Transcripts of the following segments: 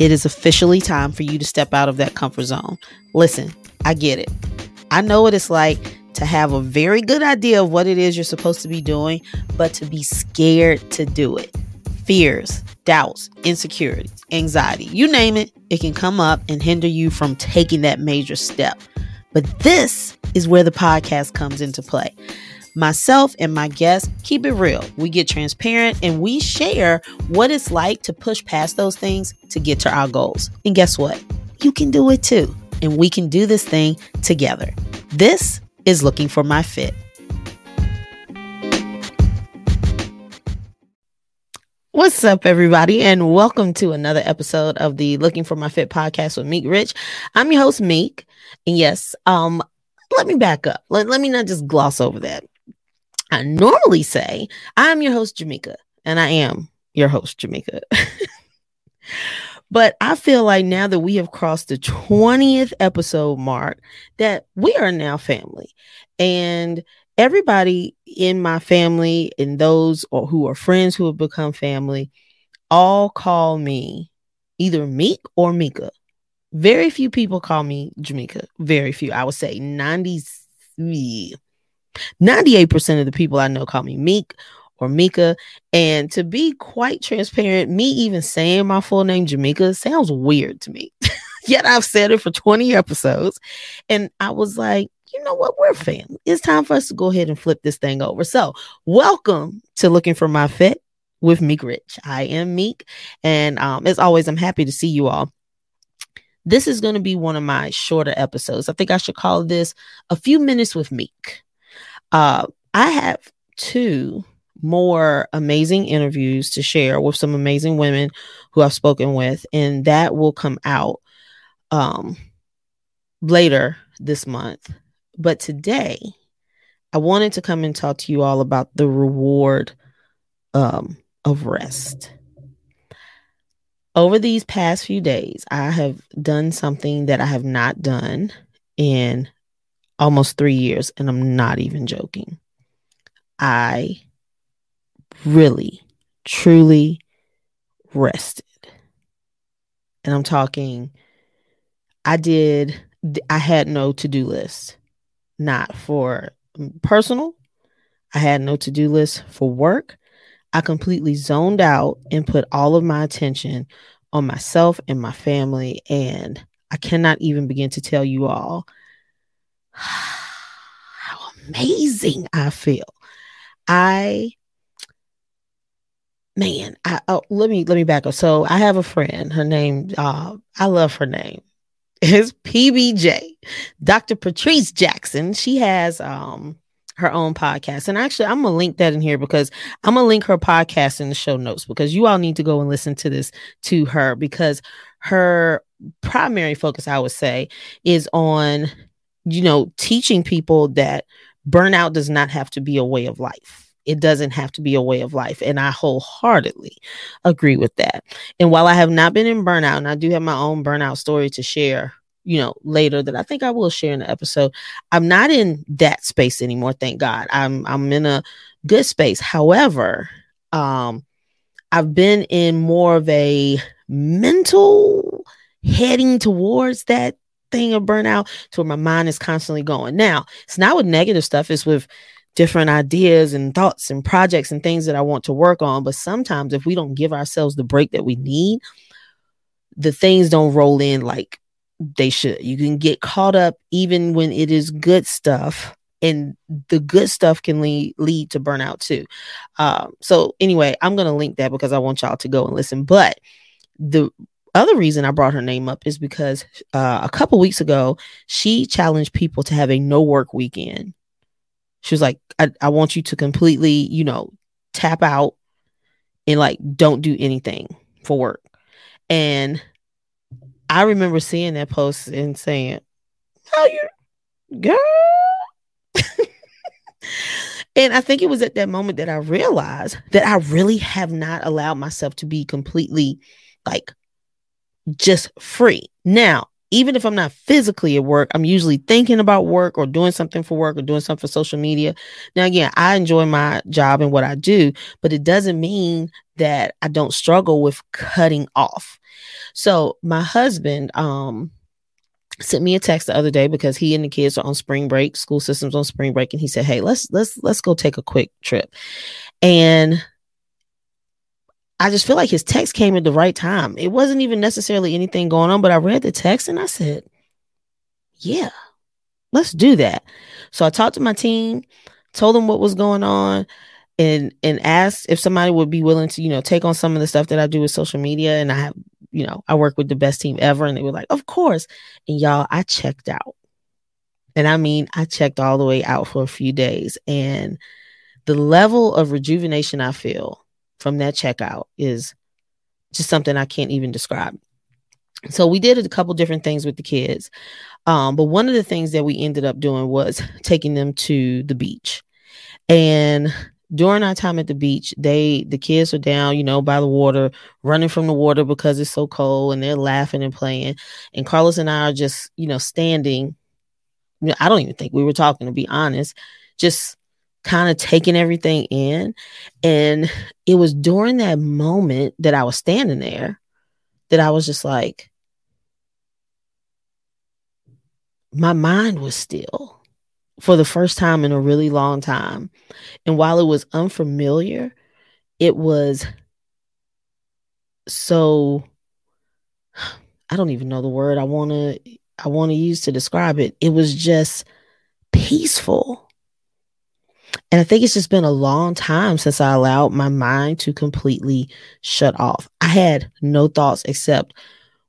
it is officially time for you to step out of that comfort zone. Listen, I get it. I know what it's like to have a very good idea of what it is you're supposed to be doing, but to be scared to do it. Fears, doubts, insecurities, anxiety, you name it, it can come up and hinder you from taking that major step. But this is where the podcast comes into play. Myself and my guests keep it real. We get transparent and we share what it's like to push past those things to get to our goals. And guess what? You can do it too. And we can do this thing together. This is Looking for My Fit. What's up, everybody, and welcome to another episode of the Looking for My Fit podcast with Meek Rich. I'm your host, Meek. And yes, um, let me back up. Let, let me not just gloss over that. I normally say, I'm your host, Jamaica, and I am your host, Jamaica. but I feel like now that we have crossed the 20th episode mark, that we are now family. And everybody in my family and those who are friends who have become family all call me either Meek or Mika. Very few people call me Jamaica. Very few. I would say 90 98% of the people I know call me Meek or Mika. And to be quite transparent, me even saying my full name, Jamaica, sounds weird to me. Yet I've said it for 20 episodes. And I was like, you know what? We're family. It's time for us to go ahead and flip this thing over. So, welcome to Looking for My Fit with Meek Rich. I am Meek. And um, as always, I'm happy to see you all. This is going to be one of my shorter episodes. I think I should call this A Few Minutes with Meek. Uh, I have two more amazing interviews to share with some amazing women who I've spoken with, and that will come out um, later this month. But today, I wanted to come and talk to you all about the reward um, of rest. Over these past few days, I have done something that I have not done in almost three years, and I'm not even joking. I really, truly rested. And I'm talking, I did, I had no to do list, not for mm, personal. I had no to do list for work. I completely zoned out and put all of my attention on myself and my family. And I cannot even begin to tell you all how amazing I feel. I man, I oh, let me let me back up. So I have a friend. Her name, uh, I love her name. Is PBJ, Dr. Patrice Jackson. She has um her own podcast. And actually, I'm gonna link that in here because I'm gonna link her podcast in the show notes because you all need to go and listen to this to her because her primary focus, I would say, is on you know, teaching people that burnout does not have to be a way of life. It doesn't have to be a way of life. And I wholeheartedly agree with that. And while I have not been in burnout, and I do have my own burnout story to share, you know, later that I think I will share in the episode, I'm not in that space anymore. Thank God. I'm I'm in a good space. However, um, I've been in more of a mental heading towards that thing of burnout to where my mind is constantly going. Now, it's not with negative stuff, it's with different ideas and thoughts and projects and things that I want to work on. But sometimes if we don't give ourselves the break that we need, the things don't roll in like they should. You can get caught up even when it is good stuff. And the good stuff can lead, lead to burnout too. Um, so anyway, I'm going to link that because I want y'all to go and listen. But the other reason I brought her name up is because uh, a couple weeks ago, she challenged people to have a no work weekend. She was like, I, I want you to completely, you know, tap out and like don't do anything for work. And I remember seeing that post and saying, How you girl? and I think it was at that moment that I realized that I really have not allowed myself to be completely like just free. Now, even if I'm not physically at work, I'm usually thinking about work or doing something for work or doing something for social media. Now, again, I enjoy my job and what I do, but it doesn't mean that I don't struggle with cutting off. So, my husband, um, sent me a text the other day because he and the kids are on spring break school systems on spring break and he said hey let's let's let's go take a quick trip and I just feel like his text came at the right time. It wasn't even necessarily anything going on, but I read the text and I said, yeah, let's do that. So I talked to my team, told them what was going on, and and asked if somebody would be willing to, you know, take on some of the stuff that I do with social media. And I have, you know, I work with the best team ever. And they were like, of course. And y'all, I checked out. And I mean, I checked all the way out for a few days. And the level of rejuvenation I feel from that checkout is just something I can't even describe. So we did a couple different things with the kids. Um, but one of the things that we ended up doing was taking them to the beach. And during our time at the beach, they the kids are down, you know, by the water, running from the water because it's so cold and they're laughing and playing. And Carlos and I are just, you know, standing. I don't even think we were talking to be honest, just kind of taking everything in. And it was during that moment that I was standing there that I was just like, my mind was still for the first time in a really long time. And while it was unfamiliar, it was so I don't even know the word I want to I want to use to describe it. It was just peaceful. And I think it's just been a long time since I allowed my mind to completely shut off. I had no thoughts except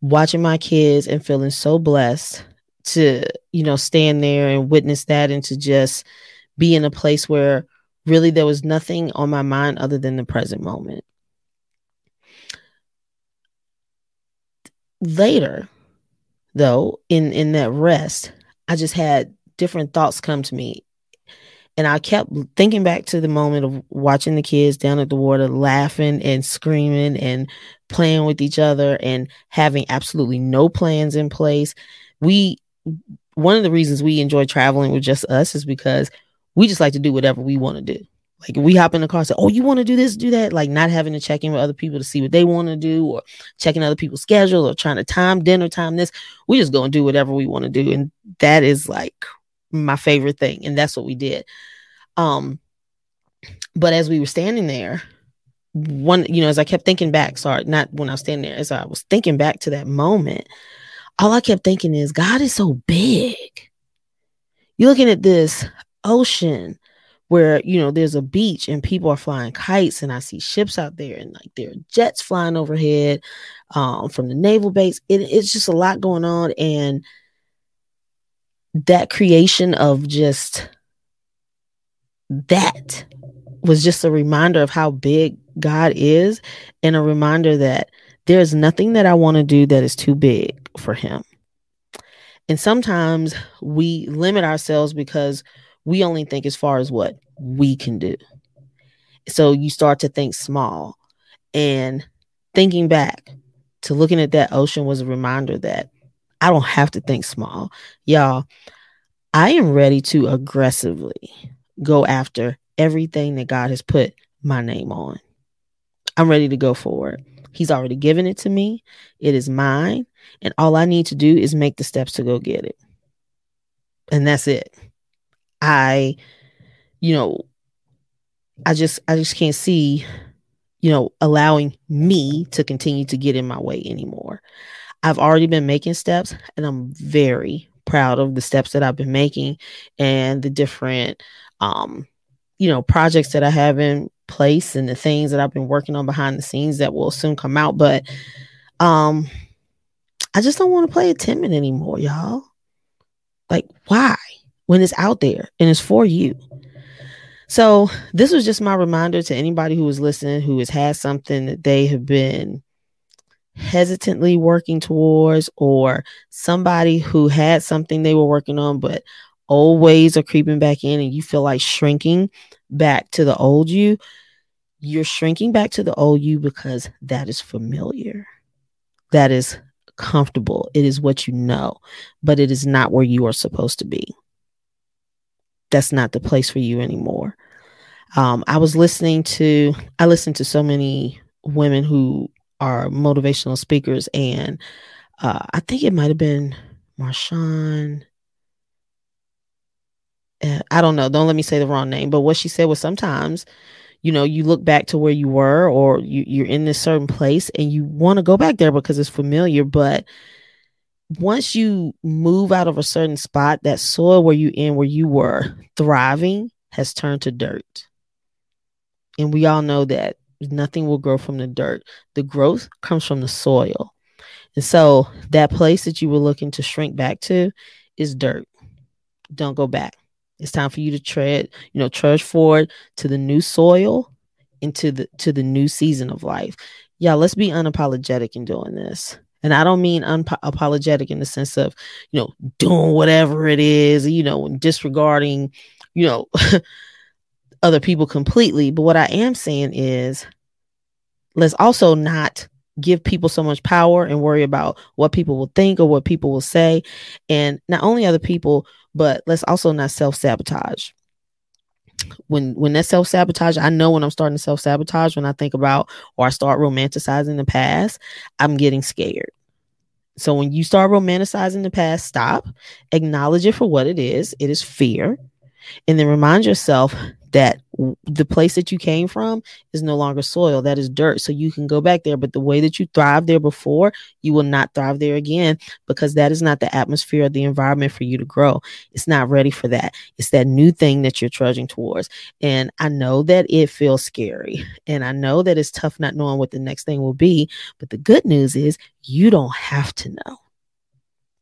watching my kids and feeling so blessed to, you know, stand there and witness that and to just be in a place where really there was nothing on my mind other than the present moment. Later, though, in in that rest, I just had different thoughts come to me and I kept thinking back to the moment of watching the kids down at the water, laughing and screaming and playing with each other and having absolutely no plans in place. We, one of the reasons we enjoy traveling with just us is because we just like to do whatever we want to do. Like we hop in the car and say, Oh, you want to do this, do that? Like not having to check in with other people to see what they want to do or checking other people's schedule or trying to time dinner, time this. We just go and do whatever we want to do. And that is like my favorite thing. And that's what we did. Um, but as we were standing there, one, you know, as I kept thinking back, sorry, not when I was standing there, as I was thinking back to that moment, all I kept thinking is, God is so big. You're looking at this ocean where, you know, there's a beach and people are flying kites, and I see ships out there and like there are jets flying overhead um, from the naval base. It, it's just a lot going on. And that creation of just that was just a reminder of how big God is and a reminder that there's nothing that I want to do that is too big for him. And sometimes we limit ourselves because we only think as far as what we can do. So you start to think small. And thinking back to looking at that ocean was a reminder that I don't have to think small. Y'all, I am ready to aggressively go after everything that God has put my name on. I'm ready to go forward. He's already given it to me. It is mine. And all I need to do is make the steps to go get it. And that's it. I, you know, I just I just can't see, you know, allowing me to continue to get in my way anymore. I've already been making steps and I'm very proud of the steps that I've been making and the different um, you know, projects that I have in place and the things that I've been working on behind the scenes that will soon come out. But um, I just don't want to play it timid anymore, y'all. Like, why? When it's out there and it's for you. So this was just my reminder to anybody who was listening who has had something that they have been hesitantly working towards or somebody who had something they were working on but old ways are creeping back in and you feel like shrinking back to the old you, you're shrinking back to the old you because that is familiar. That is comfortable. It is what you know, but it is not where you are supposed to be. That's not the place for you anymore. Um, I was listening to, I listened to so many women who are motivational speakers, and uh, I think it might have been Marshawn. Uh, I don't know. Don't let me say the wrong name. But what she said was sometimes you know you look back to where you were or you, you're in this certain place and you want to go back there because it's familiar but once you move out of a certain spot that soil where you in where you were thriving has turned to dirt and we all know that nothing will grow from the dirt the growth comes from the soil and so that place that you were looking to shrink back to is dirt don't go back it's time for you to tread, you know, trudge forward to the new soil into the to the new season of life. Yeah, let's be unapologetic in doing this. And I don't mean unapologetic in the sense of, you know, doing whatever it is, you know, disregarding, you know, other people completely. But what I am saying is let's also not give people so much power and worry about what people will think or what people will say. And not only other people, but let's also not self-sabotage when when that self-sabotage i know when i'm starting to self-sabotage when i think about or i start romanticizing the past i'm getting scared so when you start romanticizing the past stop acknowledge it for what it is it is fear and then remind yourself that the place that you came from is no longer soil that is dirt. So you can go back there but the way that you thrived there before you will not thrive there again because that is not the atmosphere or the environment for you to grow. It's not ready for that. It's that new thing that you're trudging towards. And i know that it feels scary and i know that it's tough not knowing what the next thing will be but the good news is you don't have to know.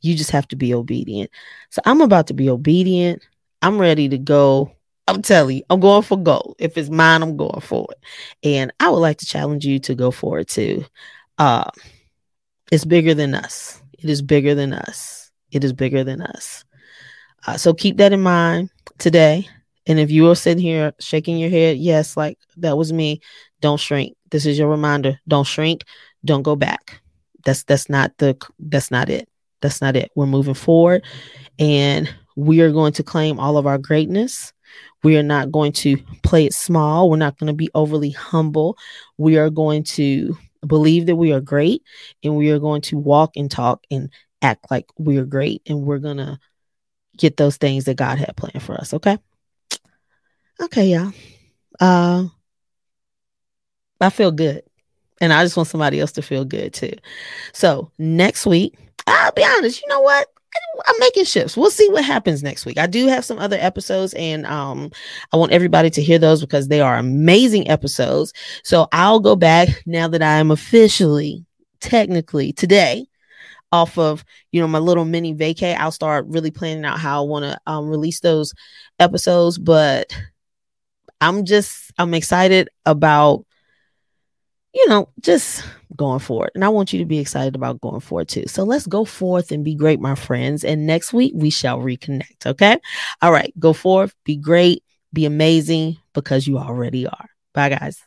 You just have to be obedient. So i'm about to be obedient. I'm ready to go I'm telling you, I'm going for gold. If it's mine, I'm going for it. And I would like to challenge you to go for it too. Uh, it's bigger than us. It is bigger than us. It is bigger than us. Uh, so keep that in mind today. And if you are sitting here shaking your head, yes, like that was me. Don't shrink. This is your reminder. Don't shrink. Don't go back. That's that's not the that's not it. That's not it. We're moving forward, and we are going to claim all of our greatness we are not going to play it small. We're not going to be overly humble. We are going to believe that we are great and we are going to walk and talk and act like we are great and we're going to get those things that God had planned for us. Okay. Okay, y'all. Uh, I feel good. And I just want somebody else to feel good too. So next week, I'll be honest, you know what? I'm making shifts. We'll see what happens next week. I do have some other episodes, and um, I want everybody to hear those because they are amazing episodes. So I'll go back now that I am officially, technically today, off of you know my little mini vacay. I'll start really planning out how I want to um, release those episodes. But I'm just I'm excited about you know, just going forward. And I want you to be excited about going forward too. So let's go forth and be great, my friends. And next week we shall reconnect. Okay. All right. Go forth, be great, be amazing because you already are. Bye, guys.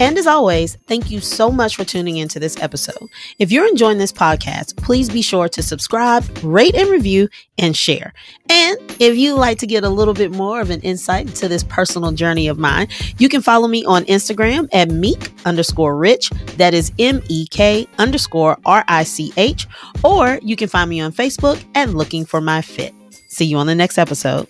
And as always, thank you so much for tuning into this episode. If you're enjoying this podcast, please be sure to subscribe, rate and review, and share. And if you'd like to get a little bit more of an insight into this personal journey of mine, you can follow me on Instagram at meek underscore rich. That is M E K underscore R I C H. Or you can find me on Facebook at looking for my fit. See you on the next episode.